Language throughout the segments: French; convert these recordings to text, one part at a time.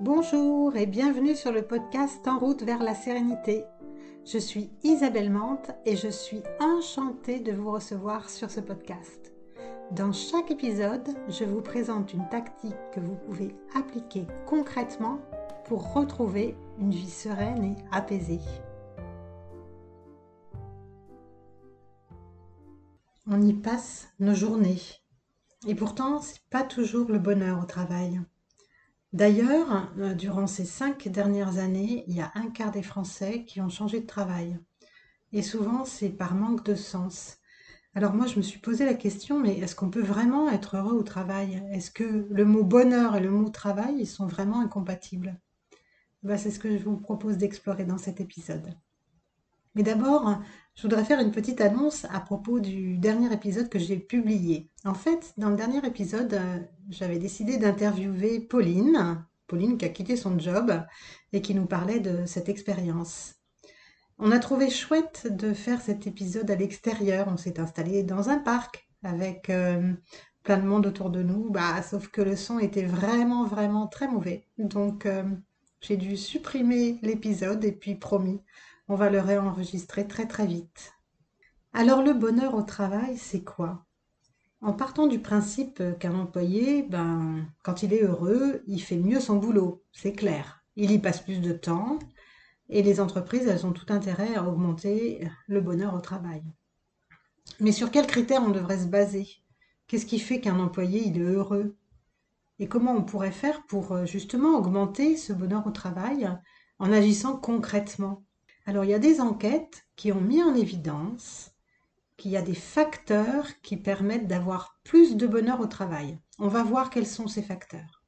Bonjour et bienvenue sur le podcast En route vers la sérénité. Je suis Isabelle Mante et je suis enchantée de vous recevoir sur ce podcast. Dans chaque épisode, je vous présente une tactique que vous pouvez appliquer concrètement pour retrouver une vie sereine et apaisée. On y passe nos journées. Et pourtant, c'est pas toujours le bonheur au travail. D'ailleurs, euh, durant ces cinq dernières années, il y a un quart des Français qui ont changé de travail. Et souvent, c'est par manque de sens. Alors moi, je me suis posé la question, mais est-ce qu'on peut vraiment être heureux au travail? Est-ce que le mot bonheur et le mot travail, sont vraiment incompatibles? Ben, C'est ce que je vous propose d'explorer dans cet épisode. Mais d'abord, je voudrais faire une petite annonce à propos du dernier épisode que j'ai publié. En fait, dans le dernier épisode, euh, j'avais décidé d'interviewer Pauline, Pauline qui a quitté son job et qui nous parlait de cette expérience. On a trouvé chouette de faire cet épisode à l'extérieur. On s'est installé dans un parc avec euh, plein de monde autour de nous, bah, sauf que le son était vraiment, vraiment très mauvais. Donc, euh, j'ai dû supprimer l'épisode et puis promis, on va le réenregistrer très très vite. Alors le bonheur au travail, c'est quoi? En partant du principe qu'un employé, ben, quand il est heureux, il fait mieux son boulot, c'est clair. Il y passe plus de temps et les entreprises, elles ont tout intérêt à augmenter le bonheur au travail. Mais sur quels critères on devrait se baser? Qu'est-ce qui fait qu'un employé, est heureux? Et comment on pourrait faire pour euh, justement augmenter ce bonheur au travail en agissant concrètement? Alors il y a des enquêtes qui ont mis en évidence qu'il y a des facteurs qui permettent d'avoir plus de bonheur au travail. On va voir quels sont ces facteurs.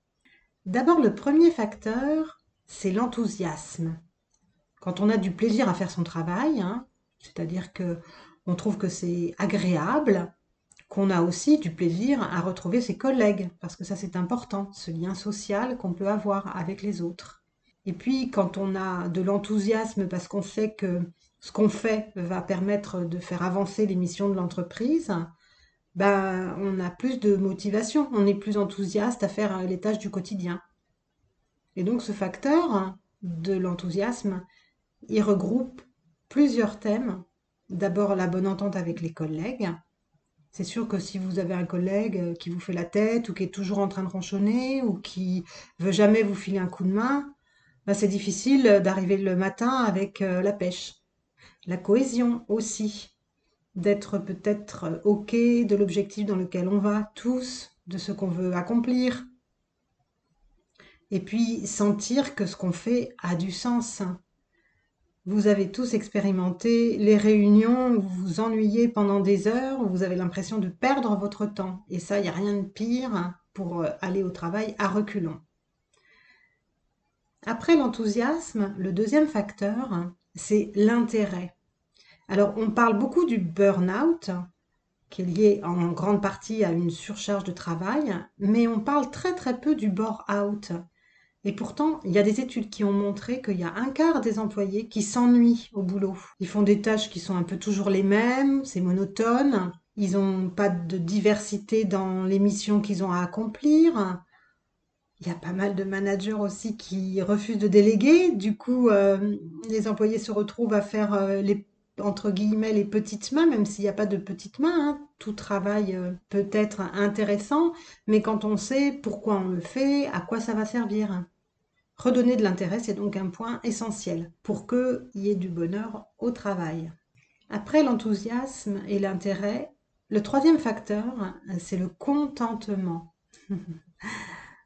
D'abord, le premier facteur, c'est l'enthousiasme. Quand on a du plaisir à faire son travail, hein, c'est-à-dire que on trouve que c'est agréable, qu'on a aussi du plaisir à retrouver ses collègues, parce que ça c'est important, ce lien social qu'on peut avoir avec les autres. Et puis, quand on a de l'enthousiasme parce qu'on sait que ce qu'on fait va permettre de faire avancer les missions de l'entreprise, ben, on a plus de motivation, on est plus enthousiaste à faire les tâches du quotidien. Et donc, ce facteur de l'enthousiasme, il regroupe plusieurs thèmes. D'abord, la bonne entente avec les collègues. C'est sûr que si vous avez un collègue qui vous fait la tête ou qui est toujours en train de ronchonner ou qui veut jamais vous filer un coup de main, bah, c'est difficile d'arriver le matin avec euh, la pêche. La cohésion aussi, d'être peut-être euh, OK de l'objectif dans lequel on va tous, de ce qu'on veut accomplir. Et puis sentir que ce qu'on fait a du sens. Vous avez tous expérimenté les réunions où vous vous ennuyez pendant des heures, où vous avez l'impression de perdre votre temps. Et ça, il n'y a rien de pire pour euh, aller au travail à reculons. Après l'enthousiasme, le deuxième facteur, c'est l'intérêt. Alors, on parle beaucoup du burn-out, qui est lié en grande partie à une surcharge de travail, mais on parle très très peu du bore-out. Et pourtant, il y a des études qui ont montré qu'il y a un quart des employés qui s'ennuient au boulot. Ils font des tâches qui sont un peu toujours les mêmes, c'est monotone, ils n'ont pas de diversité dans les missions qu'ils ont à accomplir. Il y a pas mal de managers aussi qui refusent de déléguer. Du coup, euh, les employés se retrouvent à faire euh, les entre guillemets les petites mains, même s'il n'y a pas de petites mains. Hein. Tout travail euh, peut être intéressant, mais quand on sait pourquoi on le fait, à quoi ça va servir. Redonner de l'intérêt, c'est donc un point essentiel pour qu'il y ait du bonheur au travail. Après l'enthousiasme et l'intérêt, le troisième facteur, c'est le contentement.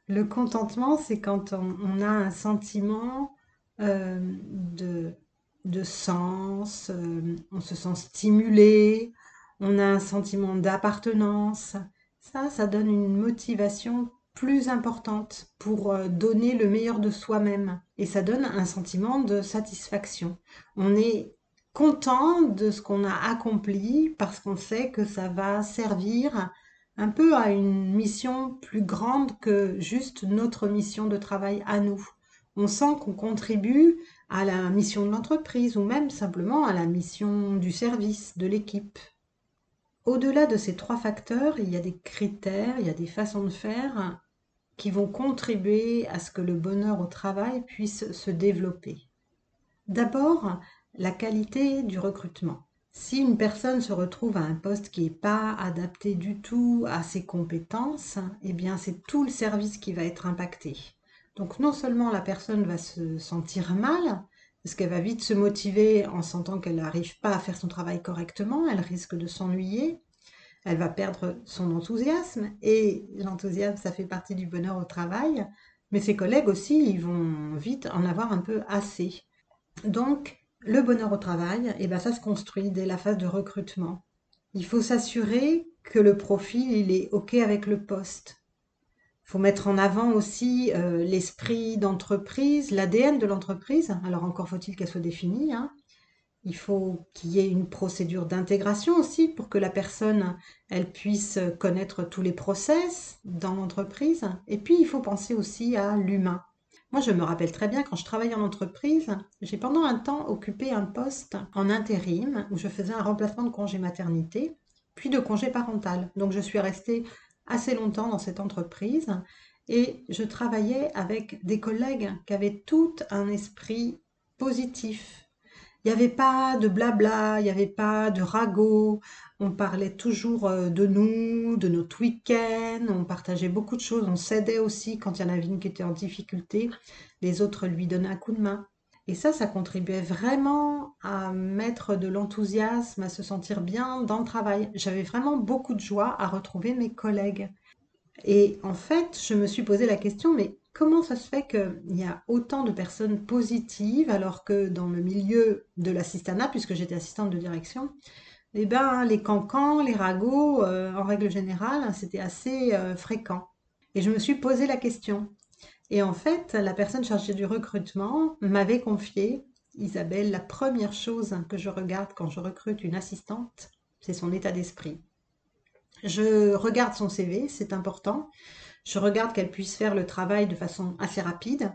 Le contentement, c'est quand on, a un sentiment euh, de, sens, euh, on se sent stimulé, on a un sentiment d'appartenance. Ça, ça donne une motivation plus importante pour euh, donner le meilleur de soi-même. Et ça donne un sentiment de satisfaction. On est content de ce qu'on a accompli parce qu'on sait que ça va servir un peu à une mission plus grande que juste notre mission de travail à nous. On sent qu'on contribue à la mission de l'entreprise ou même simplement à la mission du service, de l'équipe. Au-delà de ces trois facteurs, il y a des critères, il y a des façons de faire qui vont contribuer à ce que le bonheur au travail puisse se développer. D'abord, la qualité du recrutement. Si une personne se retrouve à un poste qui n'est pas adapté du tout à ses compétences, eh bien c'est tout le service qui va être impacté. Donc non seulement la personne va se sentir mal, parce qu'elle va vite se motiver en sentant qu'elle n'arrive pas à faire son travail correctement, elle risque de s'ennuyer, elle va perdre son enthousiasme, et l'enthousiasme, ça fait partie du bonheur au travail, mais ses collègues aussi, ils vont vite en avoir un peu assez. Donc, le bonheur au travail, eh ben, ça se construit dès la phase de recrutement. Il faut s'assurer que le profil il est OK avec le poste. Il faut mettre en avant aussi euh, l'esprit d'entreprise, l'ADN de l'entreprise. Alors encore faut-il qu'elle soit définie. Hein. Il faut qu'il y ait une procédure d'intégration aussi pour que la personne elle puisse connaître tous les process dans l'entreprise. Et puis il faut penser aussi à l'humain. Moi, je me rappelle très bien quand je travaillais en entreprise, j'ai pendant un temps occupé un poste en intérim où je faisais un remplacement de congé maternité, puis de congé parental. Donc, je suis restée assez longtemps dans cette entreprise et je travaillais avec des collègues qui avaient tout un esprit positif, il n'y avait pas de blabla, il n'y avait pas de ragot. On parlait toujours euh, de nous, de notre week-end. On partageait beaucoup de choses. On s'aidait aussi quand il y en avait une qui était en difficulté. Les autres lui donnaient un coup de main. Et ça, ça contribuait vraiment à mettre de l'enthousiasme, à se sentir bien dans le travail. J'avais vraiment beaucoup de joie à retrouver mes collègues. Et en fait, je me suis posé la question, mais comment ça se fait qu'il y a autant de personnes positives alors que dans le milieu de l'assistanat, puisque j'étais assistante de direction, eh ben, les cancans, les ragots, euh, en règle générale, c'était assez euh, fréquent. Et je me suis posé la question. Et en fait, la personne chargée du recrutement m'avait confié, Isabelle, la première chose que je regarde quand je recrute une assistante, c'est son état d'esprit. Je regarde son CV, c'est important. Je regarde qu'elle puisse faire le travail de façon assez rapide.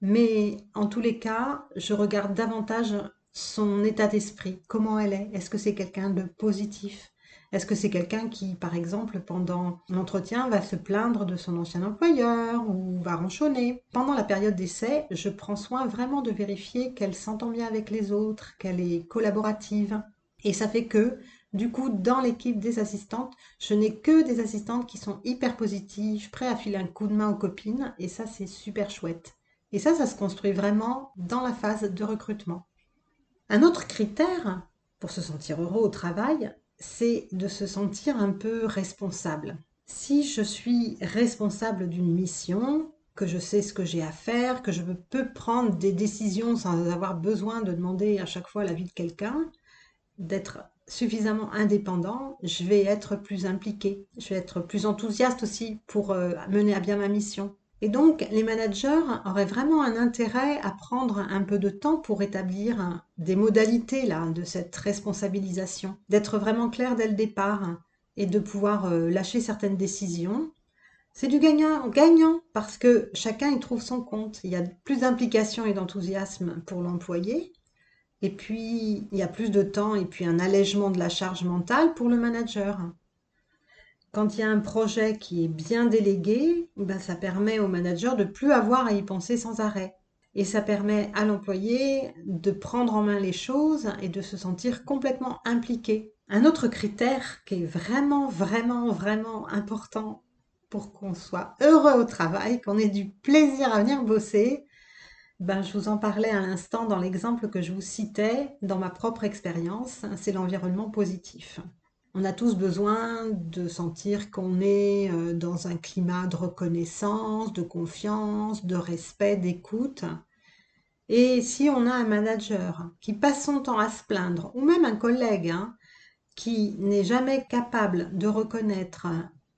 Mais en tous les cas, je regarde davantage son état d'esprit, comment elle est. Est-ce que c'est quelqu'un de positif? Est-ce que c'est quelqu'un qui, par exemple, pendant l'entretien, va se plaindre de son ancien employeur ou va ronchonner? Pendant la période d'essai, je prends soin vraiment de vérifier qu'elle s'entend bien avec les autres, qu'elle est collaborative. Et ça fait que du coup, dans l'équipe des assistantes, je n'ai que des assistantes qui sont hyper positives, prêtes à filer un coup de main aux copines, et ça, c'est super chouette. Et ça, ça se construit vraiment dans la phase de recrutement. Un autre critère pour se sentir heureux au travail, c'est de se sentir un peu responsable. Si je suis responsable d'une mission, que je sais ce que j'ai à faire, que je peux prendre des décisions sans avoir besoin de demander à chaque fois l'avis de quelqu'un, d'être suffisamment indépendant, je vais être plus impliqué, je vais être plus enthousiaste aussi pour euh, mener à bien ma mission. Et donc, les managers auraient vraiment un intérêt à prendre un peu de temps pour établir des modalités là, de cette responsabilisation, d'être vraiment clair dès le départ et de pouvoir euh, lâcher certaines décisions. C'est du gagnant, gagnant parce que chacun y trouve son compte. Il y a plus d'implication et d'enthousiasme pour l'employé et puis, il y a plus de temps et puis un allègement de la charge mentale pour le manager. Quand il y a un projet qui est bien délégué, ben ça permet au manager de plus avoir à y penser sans arrêt. Et ça permet à l'employé de prendre en main les choses et de se sentir complètement impliqué. Un autre critère qui est vraiment, vraiment, vraiment important pour qu'on soit heureux au travail, qu'on ait du plaisir à venir bosser, ben, je vous en parlais à l'instant dans l'exemple que je vous citais dans ma propre expérience, c'est l'environnement positif. On a tous besoin de sentir qu'on est euh, dans un climat de reconnaissance, de confiance, de respect, d'écoute. Et si on a un manager qui passe son temps à se plaindre, ou même un collègue hein, qui n'est jamais capable de reconnaître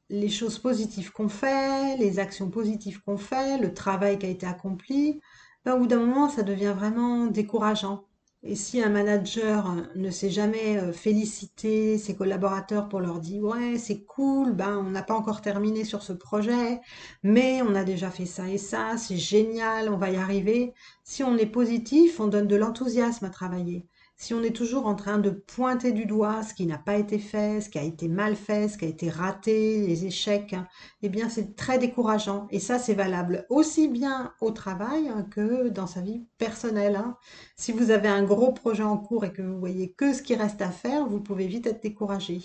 les choses positives qu'on fait, les actions positives qu'on fait, le travail qui a été accompli, au bout d'un moment, ça devient vraiment décourageant. Et si un manager ne sait jamais euh, féliciter ses collaborateurs pour leur dire ouais c'est cool, ben on n'a pas encore terminé sur ce projet, mais on a déjà fait ça et ça, c'est génial, on va y arriver. Si on est positif, on donne de l'enthousiasme à travailler. Si on est toujours en train de pointer du doigt ce qui n'a pas été fait, ce qui a été mal fait, ce qui a été raté, les échecs, hein, eh bien c'est très décourageant. Et ça, c'est valable aussi bien au travail hein, que dans sa vie personnelle. Hein. Si vous avez un gros projet en cours et que vous voyez que ce qui reste à faire, vous pouvez vite être découragé.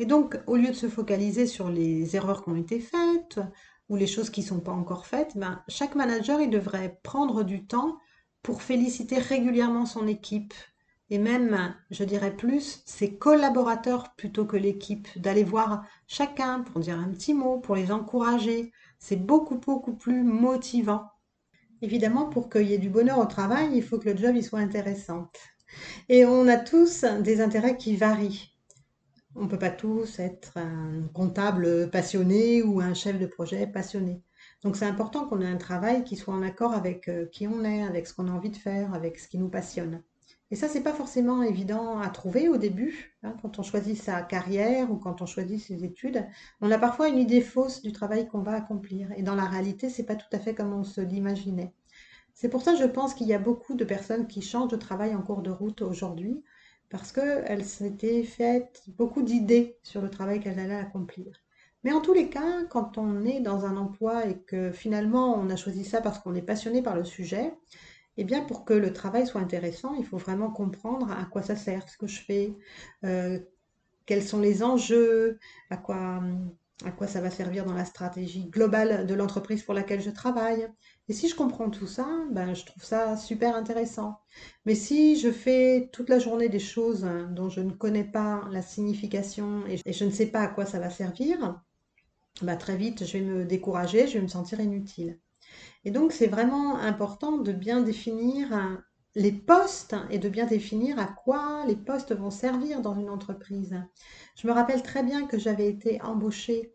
Et donc, au lieu de se focaliser sur les erreurs qui ont été faites ou les choses qui ne sont pas encore faites, ben, chaque manager, il devrait prendre du temps pour féliciter régulièrement son équipe et même, je dirais plus, ses collaborateurs plutôt que l'équipe, d'aller voir chacun pour dire un petit mot, pour les encourager. C'est beaucoup, beaucoup plus motivant. Évidemment, pour qu'il y ait du bonheur au travail, il faut que le job il soit intéressant. Et on a tous des intérêts qui varient. On ne peut pas tous être un comptable passionné ou un chef de projet passionné. Donc c'est important qu'on ait un travail qui soit en accord avec euh, qui on est, avec ce qu'on a envie de faire, avec ce qui nous passionne. Et ça, c'est pas forcément évident à trouver au début, hein, quand on choisit sa carrière ou quand on choisit ses études. On a parfois une idée fausse du travail qu'on va accomplir. Et dans la réalité, c'est pas tout à fait comme on se l'imaginait. C'est pour ça, je pense qu'il y a beaucoup de personnes qui changent de travail en cours de route aujourd'hui, parce qu'elles s'étaient faites beaucoup d'idées sur le travail qu'elles allaient accomplir. Mais en tous les cas, quand on est dans un emploi et que finalement on a choisi ça parce qu'on est passionné par le sujet, eh bien pour que le travail soit intéressant, il faut vraiment comprendre à quoi ça sert, ce que je fais, euh, quels sont les enjeux, à quoi, ça va servir dans la stratégie globale de l'entreprise pour laquelle je travaille. Et si je comprends tout ça, ben, je trouve ça super intéressant. Mais si je fais toute la journée des choses dont je ne connais pas la signification et je ne sais pas à quoi ça va servir, bah, très vite, je vais me décourager, je vais me sentir inutile. Et donc, c'est vraiment important de bien définir hein, les postes et de bien définir à quoi les postes vont servir dans une entreprise. Je me rappelle très bien que j'avais été embauchée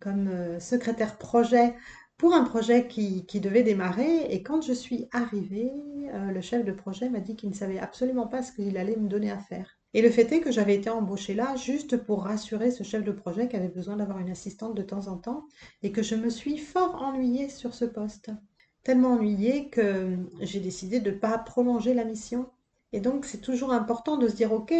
comme euh, secrétaire projet pour un projet qui, devait démarrer. Et quand je suis arrivée, euh, le chef de projet m'a dit qu'il ne savait absolument pas ce qu'il allait me donner à faire. Et le fait est que j'avais été embauchée là juste pour rassurer ce chef de projet qui avait besoin d'avoir une assistante de temps en temps et que je me suis fort ennuyée sur ce poste. Tellement ennuyée que j'ai décidé de ne pas prolonger la mission. Et donc c'est toujours important de se dire ok,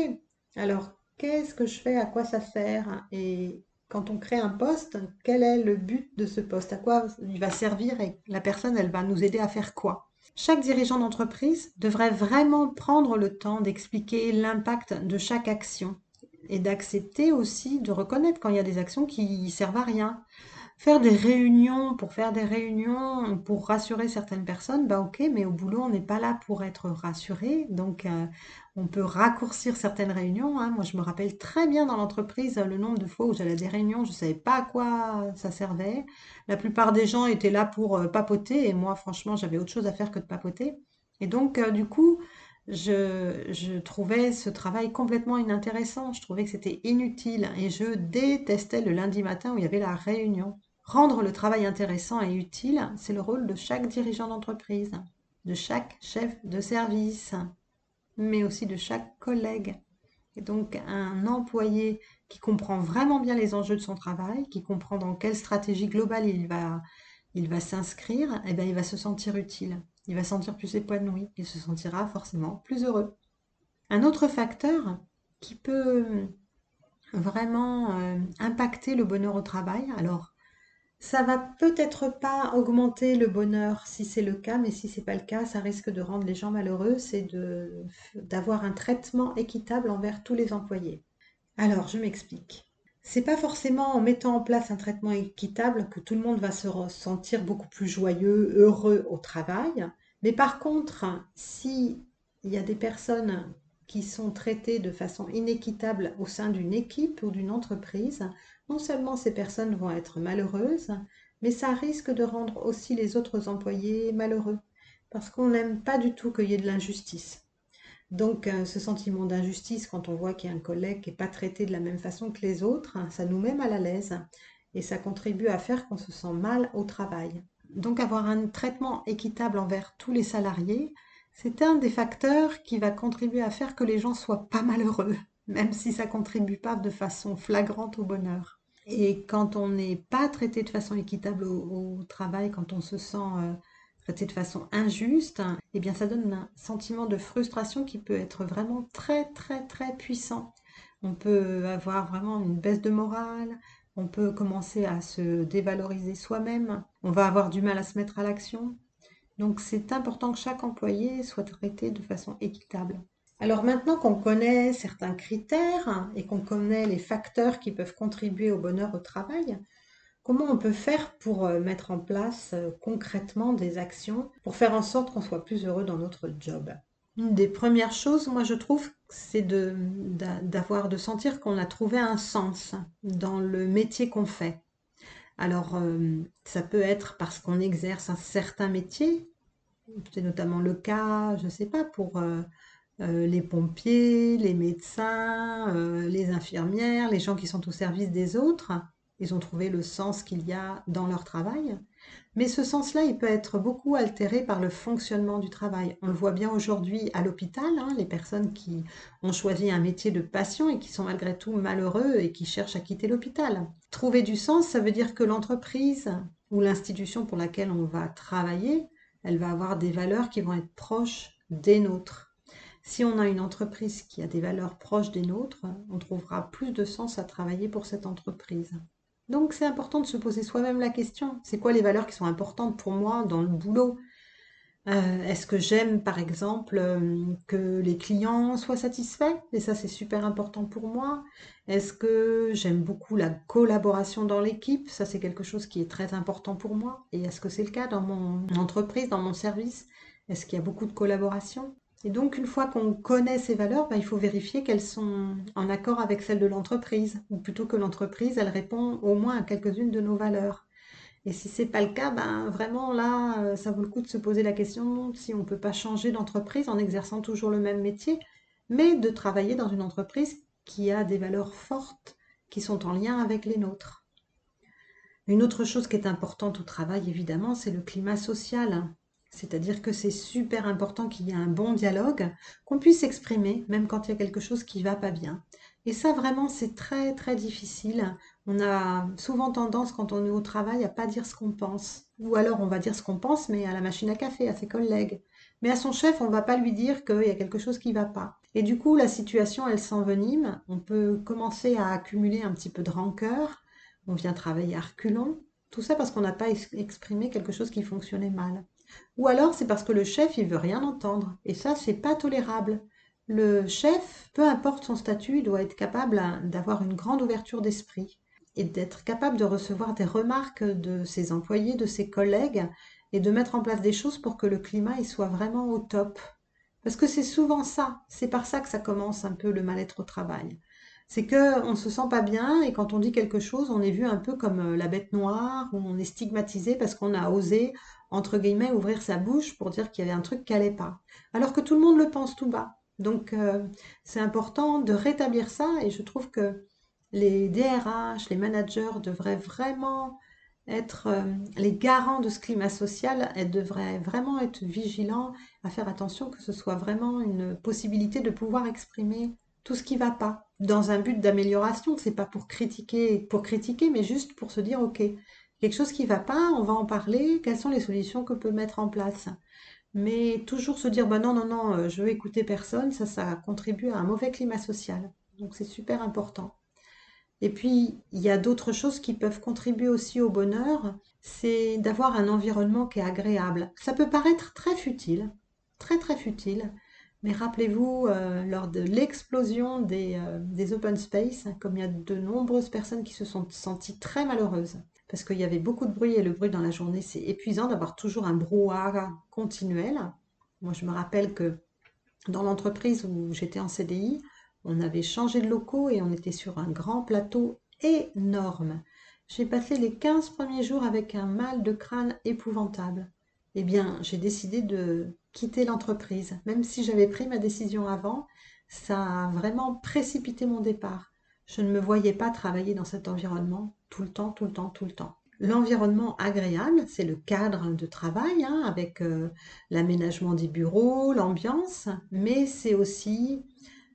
alors qu'est-ce que je fais, à quoi ça sert? Et quand on crée un poste, quel est le but de ce poste, à quoi il va servir et la personne elle va nous aider à faire quoi? Chaque dirigeant d'entreprise devrait vraiment prendre le temps d'expliquer l'impact de chaque action et d'accepter aussi de reconnaître quand il y a des actions qui servent à rien. Faire des réunions pour faire des réunions, pour rassurer certaines personnes, bah ok, mais au boulot, on n'est pas là pour être rassuré. Donc, euh, on peut raccourcir certaines réunions. Hein. Moi, je me rappelle très bien dans l'entreprise le nombre de fois où j'allais à des réunions, je ne savais pas à quoi ça servait. La plupart des gens étaient là pour euh, papoter et moi, franchement, j'avais autre chose à faire que de papoter. Et donc, euh, du coup, je, je, trouvais ce travail complètement inintéressant. Je trouvais que c'était inutile et je détestais le lundi matin où il y avait la réunion. Rendre le travail intéressant et utile, c'est le rôle de chaque dirigeant d'entreprise, de chaque chef de service, mais aussi de chaque collègue. Et donc un employé qui comprend vraiment bien les enjeux de son travail, qui comprend dans quelle stratégie globale il va, il va s'inscrire, eh bien, il va se sentir utile, il va se sentir plus épanoui, il se sentira forcément plus heureux. Un autre facteur qui peut vraiment euh, impacter le bonheur au travail, alors ça va peut-être pas augmenter le bonheur si c'est le cas, mais si c'est pas le cas, ça risque de rendre les gens malheureux, c'est d'avoir un traitement équitable envers tous les employés. Alors, je m'explique. C'est pas forcément en mettant en place un traitement équitable que tout le monde va se sentir beaucoup plus joyeux, heureux au travail. Mais par contre, si il y a des personnes qui sont traitées de façon inéquitable au sein d'une équipe ou d'une entreprise, non seulement ces personnes vont être malheureuses, mais ça risque de rendre aussi les autres employés malheureux, parce qu'on n'aime pas du tout qu'il y ait de l'injustice. Donc euh, ce sentiment d'injustice, quand on voit qu'il y a un collègue qui n'est pas traité de la même façon que les autres, ça nous met mal à l'aise et ça contribue à faire qu'on se sent mal au travail. Donc avoir un traitement équitable envers tous les salariés, c'est un des facteurs qui va contribuer à faire que les gens soient pas malheureux, même si ça contribue pas de façon flagrante au bonheur. Et quand on n'est pas traité de façon équitable au, travail, quand on se sent euh, traité de façon injuste, eh bien ça donne un sentiment de frustration qui peut être vraiment très très très puissant. On peut avoir vraiment une baisse de morale, on peut commencer à se dévaloriser soi-même, on va avoir du mal à se mettre à l'action. Donc c'est important que chaque employé soit traité de façon équitable. Alors maintenant qu'on connaît certains critères et qu'on connaît les facteurs qui peuvent contribuer au bonheur au travail, comment on peut faire pour euh, mettre en place euh, concrètement des actions pour faire en sorte qu'on soit plus heureux dans notre job? Une des premières choses, moi je trouve, c'est d'avoir, de, sentir qu'on a trouvé un sens dans le métier qu'on fait. Alors, euh, ça peut être parce qu'on exerce un certain métier, c'est notamment le cas, je ne sais pas, pour euh, les pompiers, les médecins, euh, les infirmières, les gens qui sont au service des autres. Ils ont trouvé le sens qu'il y a dans leur travail. Mais ce sens-là, il peut être beaucoup altéré par le fonctionnement du travail. On le voit bien aujourd'hui à l'hôpital, hein, les personnes qui ont choisi un métier de passion et qui sont malgré tout malheureux et qui cherchent à quitter l'hôpital. Trouver du sens, ça veut dire que l'entreprise ou l'institution pour laquelle on va travailler, elle va avoir des valeurs qui vont être proches des nôtres. Si on a une entreprise qui a des valeurs proches des nôtres, on trouvera plus de sens à travailler pour cette entreprise. Donc c'est important de se poser soi-même la question, c'est quoi les valeurs qui sont importantes pour moi dans le boulot? Euh, Est-ce que j'aime par exemple euh, que les clients soient satisfaits? Et ça c'est super important pour moi. Est-ce que j'aime beaucoup la collaboration dans l'équipe? Ça c'est quelque chose qui est très important pour moi. Et est-ce que c'est le cas dans mon entreprise, dans mon service? Est-ce qu'il y a beaucoup de collaboration? Et donc, une fois qu'on connaît ces valeurs, ben, il faut vérifier qu'elles sont en accord avec celles de l'entreprise, ou plutôt que l'entreprise, elle répond au moins à quelques-unes de nos valeurs. Et si c'est pas le cas, ben vraiment là, euh, ça vaut le coup de se poser la question si on ne peut pas changer d'entreprise en exerçant toujours le même métier, mais de travailler dans une entreprise qui a des valeurs fortes qui sont en lien avec les nôtres. Une autre chose qui est importante au travail, évidemment, c'est le climat social. C'est-à-dire que c'est super important qu'il y ait un bon dialogue, qu'on puisse s'exprimer, même quand il y a quelque chose qui ne va pas bien. Et ça, vraiment, c'est très, très difficile. On a souvent tendance, quand on est au travail, à pas dire ce qu'on pense. Ou alors, on va dire ce qu'on pense, mais à la machine à café, à ses collègues. Mais à son chef, on ne va pas lui dire qu'il y a quelque chose qui ne va pas. Et du coup, la situation, elle s'envenime. On peut commencer à accumuler un petit peu de rancœur. On vient travailler à reculons. Tout ça parce qu'on n'a pas exprimé quelque chose qui fonctionnait mal. Ou alors c'est parce que le chef, il veut rien entendre. Et ça, c'est pas tolérable. Le chef, peu importe son statut, il doit être capable d'avoir une grande ouverture d'esprit et d'être capable de recevoir des remarques de ses employés, de ses collègues et de mettre en place des choses pour que le climat il soit vraiment au top. Parce que c'est souvent ça, c'est par ça que ça commence un peu le mal-être au travail. C'est que on se sent pas bien et quand on dit quelque chose, on est vu un peu comme euh, la bête noire ou on est stigmatisé parce qu'on a osé entre guillemets, ouvrir sa bouche pour dire qu'il y avait un truc qui n'allait pas. Alors que tout le monde le pense tout bas. Donc, euh, c'est important de rétablir ça et je trouve que les DRH, les managers devraient vraiment être euh, les garants de ce climat social et devraient vraiment être vigilants à faire attention que ce soit vraiment une possibilité de pouvoir exprimer tout ce qui va pas dans un but d'amélioration. C'est pas pour critiquer, pour critiquer, mais juste pour se dire ok, quelque chose qui va pas, on va en parler, quelles sont les solutions qu'on peut mettre en place. Mais toujours se dire, bah non, non, non, euh, je veux écouter personne, ça, ça contribue à un mauvais climat social. Donc c'est super important. Et puis, il y a d'autres choses qui peuvent contribuer aussi au bonheur, c'est d'avoir un environnement qui est agréable. Ça peut paraître très futile, très très futile, mais rappelez-vous, euh, lors de l'explosion des, euh, des, open space, comme il y a de nombreuses personnes qui se sont senties très malheureuses, parce qu'il y avait beaucoup de bruit et le bruit dans la journée, c'est épuisant d'avoir toujours un brouhaha continuel. Moi, je me rappelle que dans l'entreprise où j'étais en CDI, on avait changé de locaux et on était sur un grand plateau énorme. J'ai passé les 15 premiers jours avec un mal de crâne épouvantable. Eh bien, j'ai décidé de quitter l'entreprise. Même si j'avais pris ma décision avant, ça a vraiment précipité mon départ. Je ne me voyais pas travailler dans cet environnement tout le temps, tout le temps, tout le temps. L'environnement agréable, c'est le cadre de travail hein, avec euh, l'aménagement des bureaux, l'ambiance, mais c'est aussi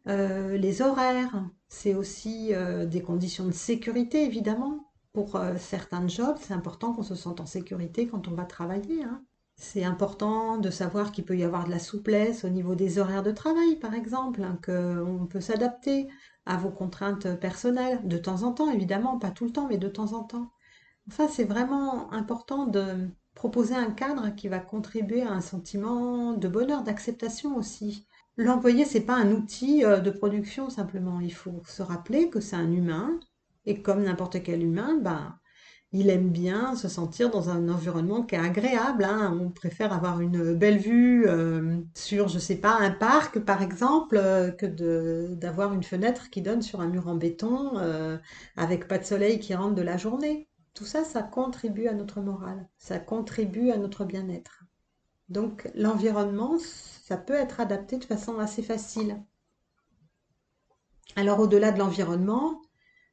euh, les horaires, c'est aussi euh, des conditions de sécurité évidemment. Pour certains jobs, c'est important qu'on se sente en sécurité quand on va travailler. Hein. C'est important de savoir qu'il peut y avoir de la souplesse au niveau des horaires de travail, par exemple, hein, qu'on peut s'adapter à vos contraintes personnelles, de temps en temps, évidemment, pas tout le temps, mais de temps en temps. Enfin, c'est vraiment important de proposer un cadre qui va contribuer à un sentiment de bonheur, d'acceptation aussi. L'employé, c'est pas un outil euh, de production simplement. Il faut se rappeler que c'est un humain et comme n'importe quel humain, ben, il aime bien se sentir dans un environnement qui est agréable. hein. On préfère avoir une belle vue euh, sur, je sais pas, un parc par exemple, euh, que d'avoir une fenêtre qui donne sur un mur en béton euh, avec pas de soleil qui rentre de la journée. Tout ça, ça contribue à notre morale, ça contribue à notre bien-être. Donc l'environnement, ça peut être adapté de façon assez facile. Alors au-delà de l'environnement,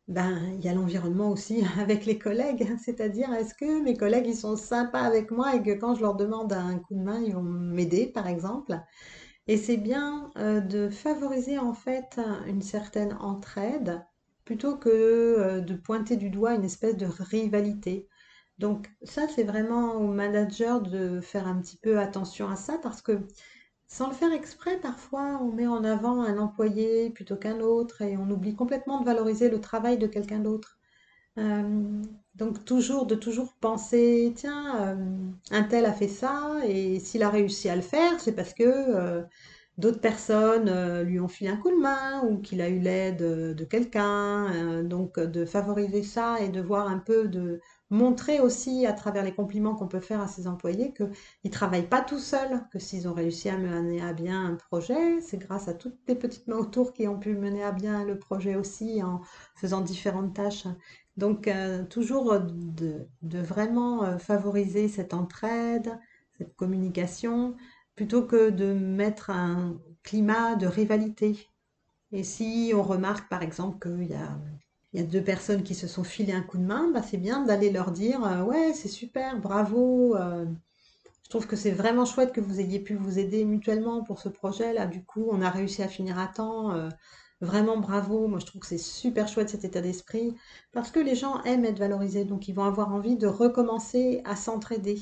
ben, il y a l'environnement aussi avec les collègues, c'est-à-dire est-ce que mes collègues ils sont sympas avec moi et que quand je leur demande un coup de main, ils vont m'aider par exemple? Et c'est bien euh, de favoriser en fait une certaine entraide plutôt que euh, de pointer du doigt une espèce de rivalité. Donc ça, c'est vraiment au manager de faire un petit peu attention à ça parce que sans le faire exprès, parfois, on met en avant un employé plutôt qu'un autre et on oublie complètement de valoriser le travail de quelqu'un d'autre. Euh, donc toujours, de toujours penser, tiens, euh, un tel a fait ça et s'il a réussi à le faire, c'est parce que euh, d'autres personnes lui ont filé un coup de main ou qu'il a eu l'aide de quelqu'un. donc de favoriser ça et de voir un peu de montrer aussi à travers les compliments qu'on peut faire à ses employés qu'ils ne travaillent pas tout seuls, que s'ils ont réussi à mener à bien un projet, c'est grâce à toutes les petites mains autour qui ont pu mener à bien le projet aussi en faisant différentes tâches. Donc euh, toujours de, de vraiment euh, favoriser cette entraide, cette communication, plutôt que de mettre un climat de rivalité. Et si on remarque par exemple qu'il y a il y a deux personnes qui se sont filé un coup de main, bah, c'est bien d'aller leur dire euh, ouais, c'est super, bravo. euh, je trouve que c'est vraiment chouette que vous ayez pu vous aider mutuellement pour ce projet-là. Du coup, on a réussi à finir à temps. euh, vraiment bravo. Moi, je trouve que c'est super chouette cet état d'esprit parce que les gens aiment être valorisés, donc ils vont avoir envie de recommencer à s'entraider.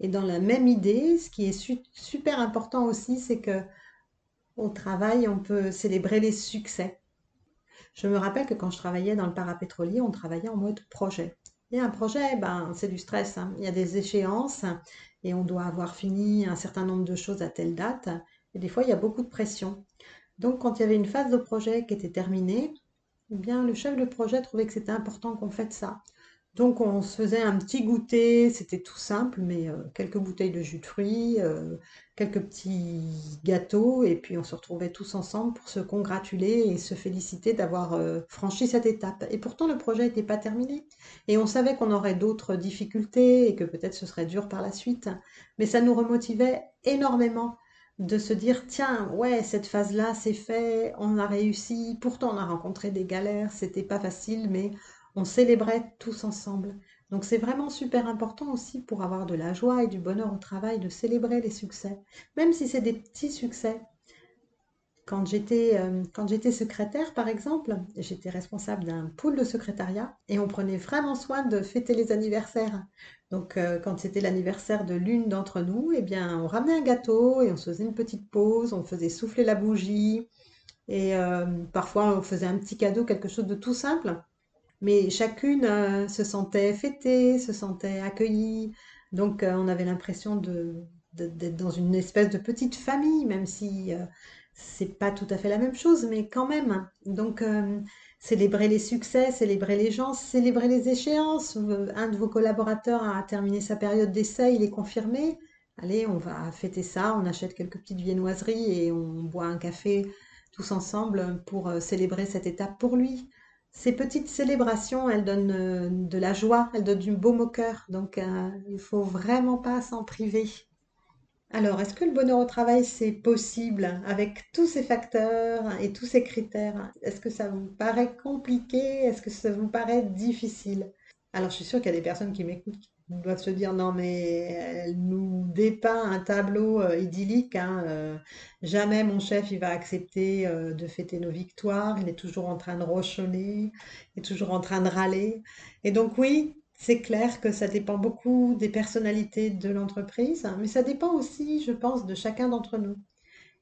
Et dans la même idée, ce qui est su- super important aussi, c'est que au travail, on peut célébrer les succès. Je me rappelle que quand je travaillais dans le parapétrolier, on travaillait en mode projet. Et un projet, ben, c'est du stress. hein. Il y a des échéances et on doit avoir fini un certain nombre de choses à telle date. Et des fois, il y a beaucoup de pression. Donc, quand il y avait une phase de projet qui était terminée, eh bien, le chef de projet trouvait que c'était important qu'on fête ça. Donc, on se faisait un petit goûter, c'était tout simple, mais euh, quelques bouteilles de jus de fruits, euh, quelques petits gâteaux, et puis on se retrouvait tous ensemble pour se congratuler et se féliciter d'avoir euh, franchi cette étape. Et pourtant, le projet n'était pas terminé. Et on savait qu'on aurait d'autres difficultés et que peut-être ce serait dur par la suite. Mais ça nous remotivait énormément de se dire, tiens, ouais, cette phase-là, c'est fait, on a réussi. Pourtant, on a rencontré des galères, c'était pas facile, mais on célébrait tous ensemble. Donc c'est vraiment super important aussi pour avoir de la joie et du bonheur au travail de célébrer les succès, même si c'est des petits succès. Quand j'étais euh, quand j'étais secrétaire, par exemple, j'étais responsable d'un pool de secrétariat et on prenait vraiment soin de fêter les anniversaires. Donc euh, quand c'était l'anniversaire de l'une d'entre nous, eh bien on ramenait un gâteau et on faisait une petite pause, on faisait souffler la bougie et euh, parfois on faisait un petit cadeau, quelque chose de tout simple. Mais chacune euh, se sentait fêtée, se sentait accueillie. Donc euh, on avait l'impression d'être dans une espèce de petite famille, même si euh, c'est pas tout à fait la même chose, mais quand même. Donc célébrer les succès, célébrer les gens, célébrer les échéances. Un de vos collaborateurs a terminé sa période d'essai, il est confirmé. Allez, on va fêter ça, on achète quelques petites viennoiseries et on boit un café tous ensemble pour célébrer cette étape pour lui. Ces petites célébrations, elles donnent euh, de la joie, elles donnent du baume au cœur, donc euh, il faut vraiment pas s'en priver. Alors, est-ce que le bonheur au travail, c'est possible avec tous ces facteurs et tous ces critères? Est-ce que ça vous paraît compliqué? Est-ce que ça vous paraît difficile? Alors, je suis sûre qu'il y a des personnes qui m'écoutent doivent se dire, non, mais elle nous dépeint un tableau euh, idyllique, hein, euh, jamais mon chef, il va accepter euh, de fêter nos victoires, il est toujours en train de rochonner, il est toujours en train de râler. Et donc, oui, C'est clair que ça dépend beaucoup des personnalités de l'entreprise, mais ça dépend aussi, je pense, de chacun d'entre nous.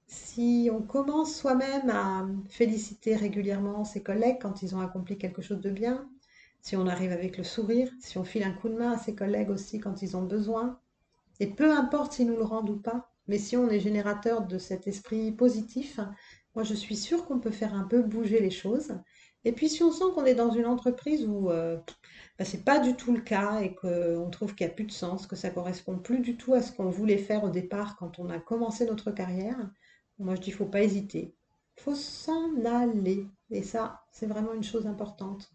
Si on commence soi-même à féliciter régulièrement ses collègues quand ils ont accompli quelque chose de bien, si on arrive avec le sourire, si on file un coup de main à ses collègues aussi quand ils ont besoin, et peu importe s'ils nous le rendent ou pas, mais si on est générateur de cet esprit positif, moi je suis sûre qu'on peut faire un peu bouger les choses. Et puis si on sent qu'on est dans une entreprise où euh, bah, c'est pas du tout le cas et qu'on trouve qu'il n'y a plus de sens, que ça correspond plus du tout à ce qu'on voulait faire au départ quand on a commencé notre carrière, moi je dis faut pas hésiter. Faut s'en aller. Et ça, c'est vraiment une chose importante.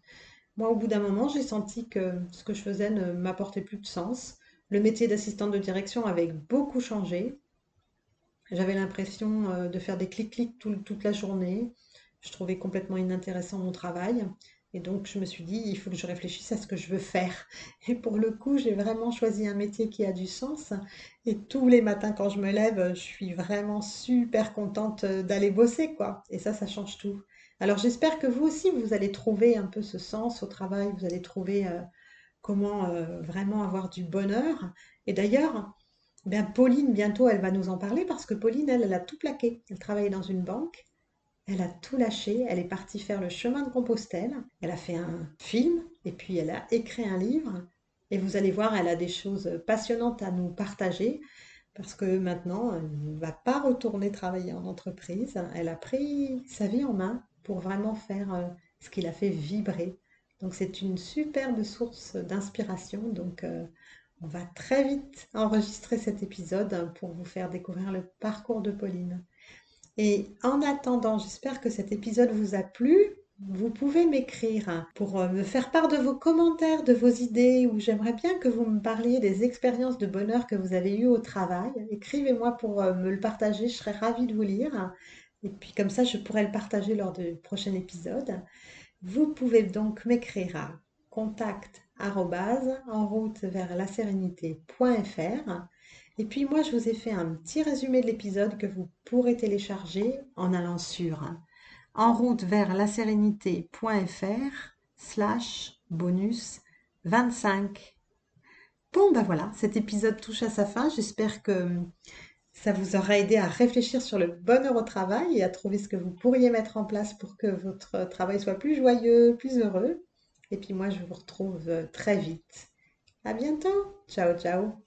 Moi, au bout d'un moment, j'ai senti que ce que je faisais ne m'apportait plus de sens. Le métier d'assistante de direction avait beaucoup changé. J'avais l'impression euh, de faire des clics-clics toute la journée. Je trouvais complètement inintéressant mon travail. Et donc, je me suis dit, il faut que je réfléchisse à ce que je veux faire. Et pour le coup, j'ai vraiment choisi un métier qui a du sens. Et tous les matins, quand je me lève, je suis vraiment super contente euh, d'aller bosser, quoi. Et ça, ça change tout. Alors, j'espère que vous aussi, vous allez trouver un peu ce sens au travail. Vous allez trouver euh, comment euh, vraiment avoir du bonheur. Et d'ailleurs, ben Pauline, bientôt, elle va nous en parler parce que Pauline, elle, elle a tout plaqué. Elle travaillait dans une banque. Elle a tout lâché, elle est partie faire le chemin de Compostelle, elle a fait un film et puis elle a écrit un livre. Et vous allez voir, elle a des choses passionnantes à nous partager parce que maintenant, elle ne va pas retourner travailler en entreprise. Elle a pris sa vie en main pour vraiment faire euh, ce qui l'a fait vibrer. Donc c'est une superbe source d'inspiration. Donc euh, on va très vite enregistrer cet épisode pour vous faire découvrir le parcours de Pauline. Et en attendant, j'espère que cet épisode vous a plu. Vous pouvez m'écrire pour euh, me faire part de vos commentaires, de vos idées, ou j'aimerais bien que vous me parliez des expériences de bonheur que vous avez eues au travail. Écrivez-moi pour me le partager, je serais ravie de vous lire. Et puis comme ça, je pourrais le partager lors du prochain épisode. Vous pouvez donc m'écrire à contact en route vers la sérénité.fr et puis moi, je vous ai fait un petit résumé de l'épisode que vous pourrez télécharger en allant sur en route vers la sérénité.fr slash bonus 25. Bon, ben voilà, cet épisode touche à sa fin. J'espère que ça vous aura aidé à réfléchir sur le bonheur au travail et à trouver ce que vous pourriez mettre en place pour que votre travail soit plus joyeux, plus heureux. Et puis moi, je vous retrouve très vite. À bientôt. Ciao, ciao.